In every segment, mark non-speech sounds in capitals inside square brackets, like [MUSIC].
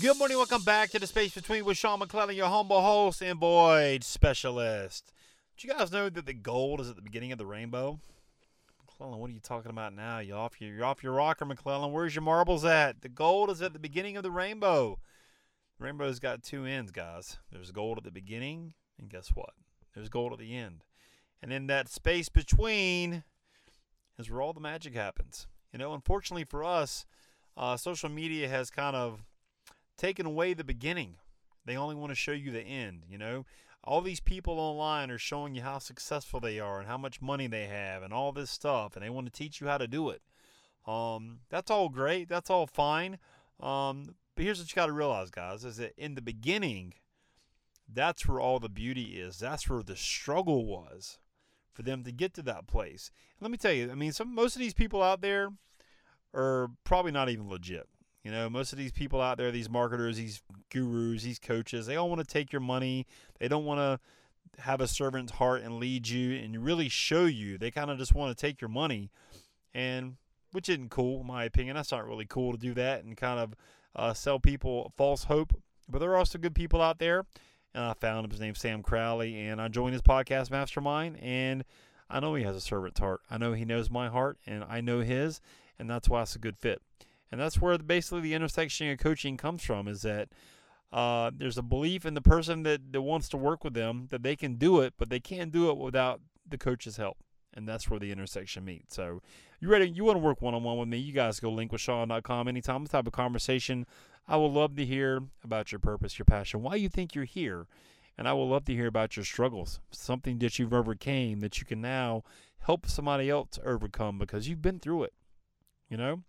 Good morning. Welcome back to the Space Between with Sean McClellan, your humble host and void specialist. Did you guys know that the gold is at the beginning of the rainbow? McClellan, what are you talking about now? You off your, you're off your rocker, McClellan. Where's your marbles at? The gold is at the beginning of the rainbow. The rainbow's got two ends, guys. There's gold at the beginning, and guess what? There's gold at the end. And in that space between is where all the magic happens. You know, unfortunately for us, uh, social media has kind of taken away the beginning. They only want to show you the end, you know? All these people online are showing you how successful they are and how much money they have and all this stuff, and they want to teach you how to do it. Um, that's all great. That's all fine. Um, but here's what you got to realize, guys, is that in the beginning, that's where all the beauty is. That's where the struggle was for them to get to that place. And let me tell you, I mean, some most of these people out there are probably not even legit. You know, most of these people out there, these marketers, these gurus, these coaches, they all want to take your money. They don't want to have a servant's heart and lead you and really show you. They kind of just want to take your money, and which isn't cool, in my opinion. That's not really cool to do that and kind of uh, sell people false hope. But there are also good people out there, and I found him. His name's Sam Crowley, and I joined his podcast mastermind, and I know he has a servant's heart. I know he knows my heart, and I know his, and that's why it's a good fit. And that's where basically the intersection of coaching comes from is that uh, there's a belief in the person that, that wants to work with them that they can do it, but they can't do it without the coach's help. And that's where the intersection meets. So you ready? You want to work one on one with me? You guys go linkwithsean.com anytime. This type of conversation. I would love to hear about your purpose, your passion, why you think you're here. And I would love to hear about your struggles, something that you've overcame that you can now help somebody else overcome because you've been through it. You know?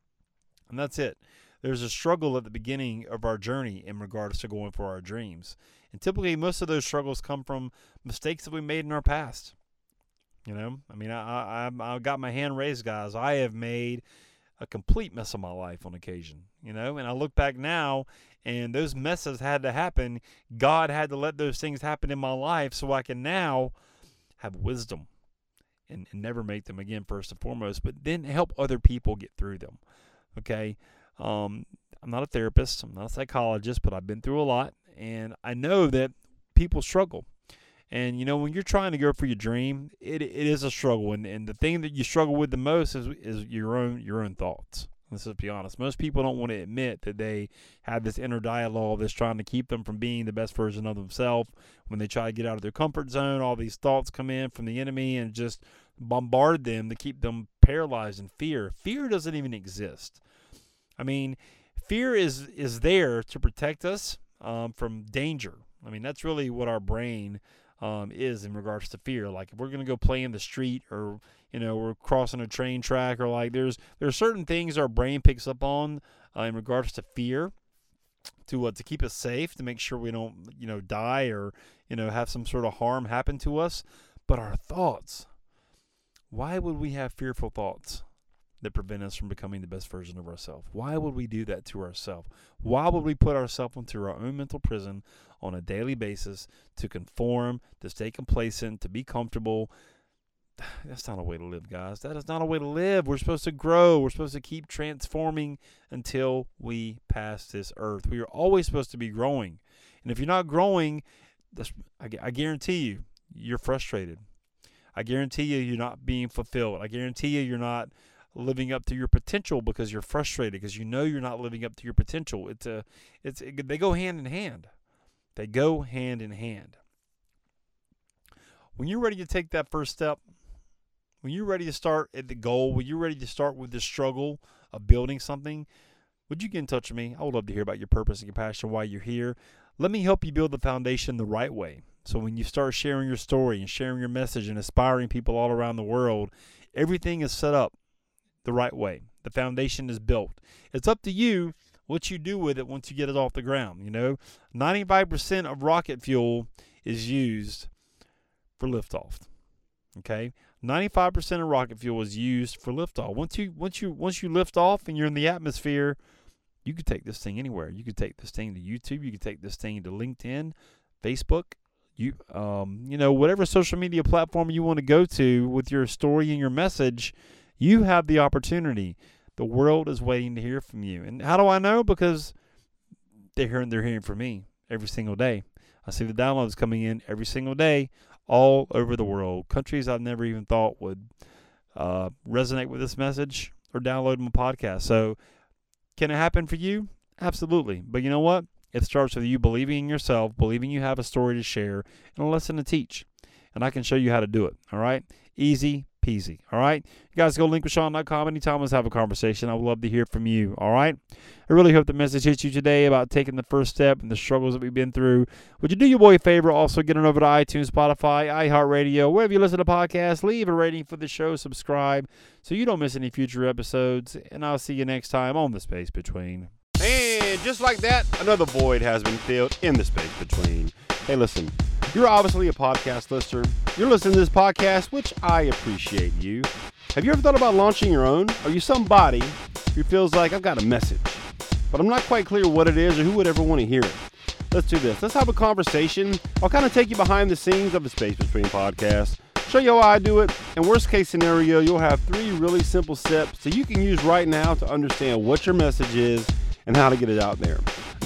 And that's it. There's a struggle at the beginning of our journey in regards to going for our dreams. And typically, most of those struggles come from mistakes that we made in our past. You know, I mean, I, I, I got my hand raised, guys. I have made a complete mess of my life on occasion, you know, and I look back now and those messes had to happen. God had to let those things happen in my life so I can now have wisdom and, and never make them again, first and foremost, but then help other people get through them. Okay. Um, I'm not a therapist, I'm not a psychologist, but I've been through a lot and I know that people struggle. And you know, when you're trying to go for your dream, it, it is a struggle. And, and the thing that you struggle with the most is, is your own your own thoughts. Let's just be honest. Most people don't want to admit that they have this inner dialogue that's trying to keep them from being the best version of themselves. When they try to get out of their comfort zone, all these thoughts come in from the enemy and just bombard them to keep them paralyzed in fear. Fear doesn't even exist. I mean, fear is is there to protect us um, from danger. I mean, that's really what our brain um, is in regards to fear. Like if we're gonna go play in the street, or you know, we're crossing a train track, or like there's there's certain things our brain picks up on uh, in regards to fear to uh, to keep us safe, to make sure we don't you know die or you know have some sort of harm happen to us. But our thoughts, why would we have fearful thoughts? That prevent us from becoming the best version of ourselves. Why would we do that to ourselves? Why would we put ourselves into our own mental prison on a daily basis to conform, to stay complacent, to be comfortable? [SIGHS] That's not a way to live, guys. That is not a way to live. We're supposed to grow. We're supposed to keep transforming until we pass this earth. We are always supposed to be growing. And if you're not growing, I, guarantee you, you're frustrated. I guarantee you, you're not being fulfilled. I guarantee you, you're not living up to your potential because you're frustrated because you know you're not living up to your potential. It's a it's it, they go hand in hand. They go hand in hand. When you're ready to take that first step, when you're ready to start at the goal, when you're ready to start with the struggle of building something, would you get in touch with me? I would love to hear about your purpose and your passion, why you're here. Let me help you build the foundation the right way. So when you start sharing your story and sharing your message and inspiring people all around the world, everything is set up the right way. The foundation is built. It's up to you what you do with it once you get it off the ground. You know, 95% of rocket fuel is used for liftoff. Okay, 95% of rocket fuel is used for liftoff. Once you once you once you lift off and you're in the atmosphere, You could take this thing anywhere. You could take this thing to YouTube. You could take this thing to LinkedIn, Facebook, you um, you know, whatever social media platform you want to go to with your story and your message, you have the opportunity. The world is waiting to hear from you. And how do I know? Because they're hearing they're hearing from me every single day. I see the downloads coming in every single day all over the world. Countries I've never even thought would uh, resonate with this message or download my podcast. So, can it happen for you? Absolutely. But you know what? It starts with you believing in yourself, believing you have a story to share and a lesson to teach. And I can show you how to do it. All right? Easy peasy. All right? You guys go to linkwithsean.com anytime. Let's have a conversation. I would love to hear from you. All right? I really hope the message hits you today about taking the first step and the struggles that we've been through. Would you do your boy a favor? Also, get on over to iTunes, Spotify, iHeartRadio, wherever you listen to podcasts. Leave a rating for the show, subscribe so you don't miss any future episodes. And I'll see you next time on The Space Between. And just like that, another void has been filled in the space between. Hey, listen, you're obviously a podcast listener. You're listening to this podcast, which I appreciate you. Have you ever thought about launching your own? Are you somebody who feels like I've got a message, but I'm not quite clear what it is or who would ever want to hear it? Let's do this. Let's have a conversation. I'll kind of take you behind the scenes of the Space Between podcasts, show you how I do it, and worst case scenario, you'll have three really simple steps that you can use right now to understand what your message is and how to get it out there.